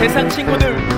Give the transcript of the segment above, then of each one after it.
세상 친구들.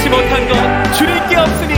지 못한 것 줄일 게 없으니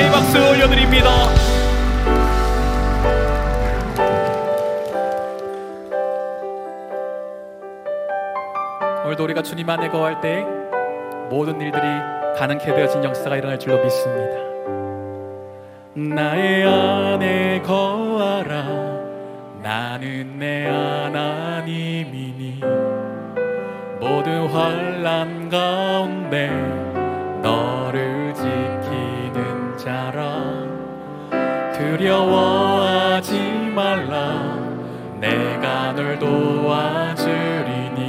감사의 박수 올려드립니다. 오늘도 우리가 주님 안에 거할 때 모든 일들이 가능케 되어진 역사가 일어날 줄로 믿습니다. 나의 안에 거하라 나는 내 하나님이니 모든 환란 가운데 두려워하지 말라. 내가 널 도와주리니.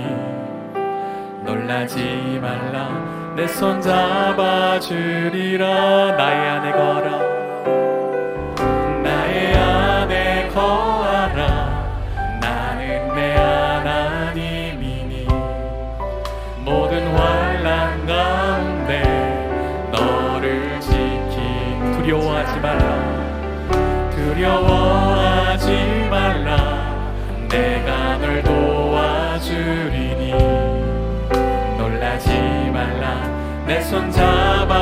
놀라지 말라. 내 손 잡아주리라. 나의 안에 걸어. 내가 널 도와주리니. 놀라지 말라. 내 손 잡아주리라.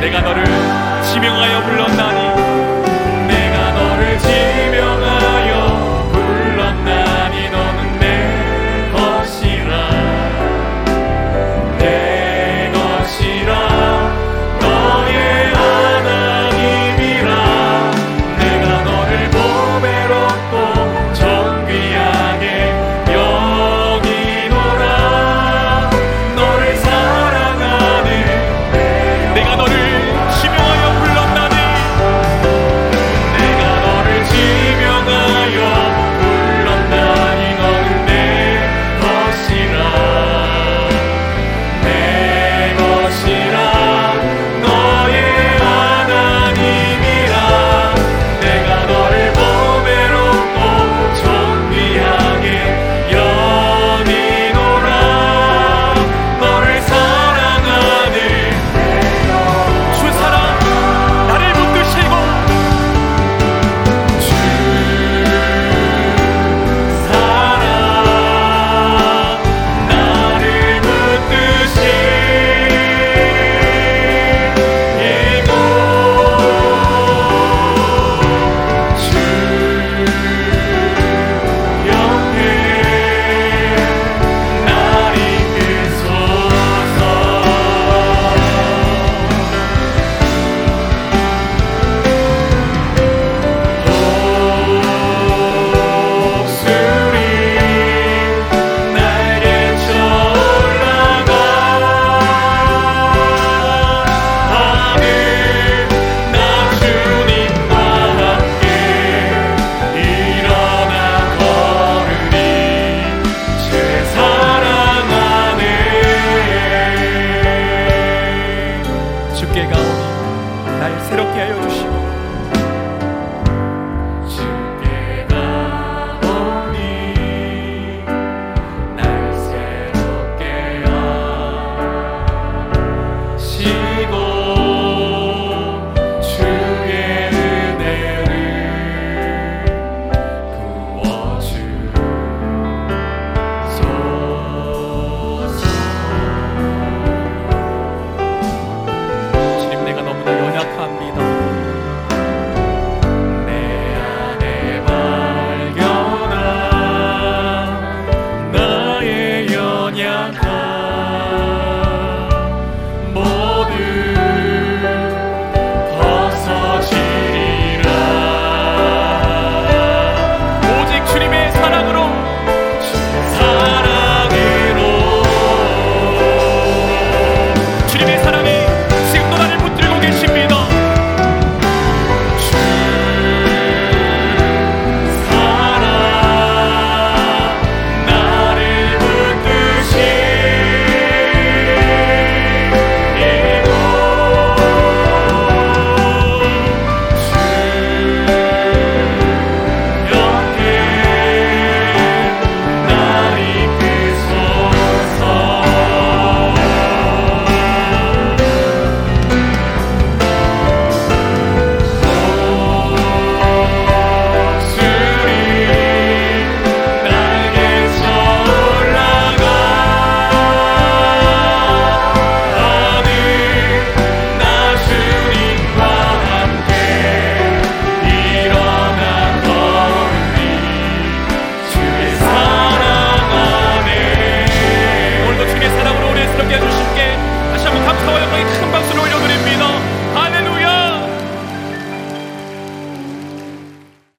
내가 너를 지명하여 불렀나니 就是。